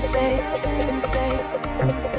say, say, say.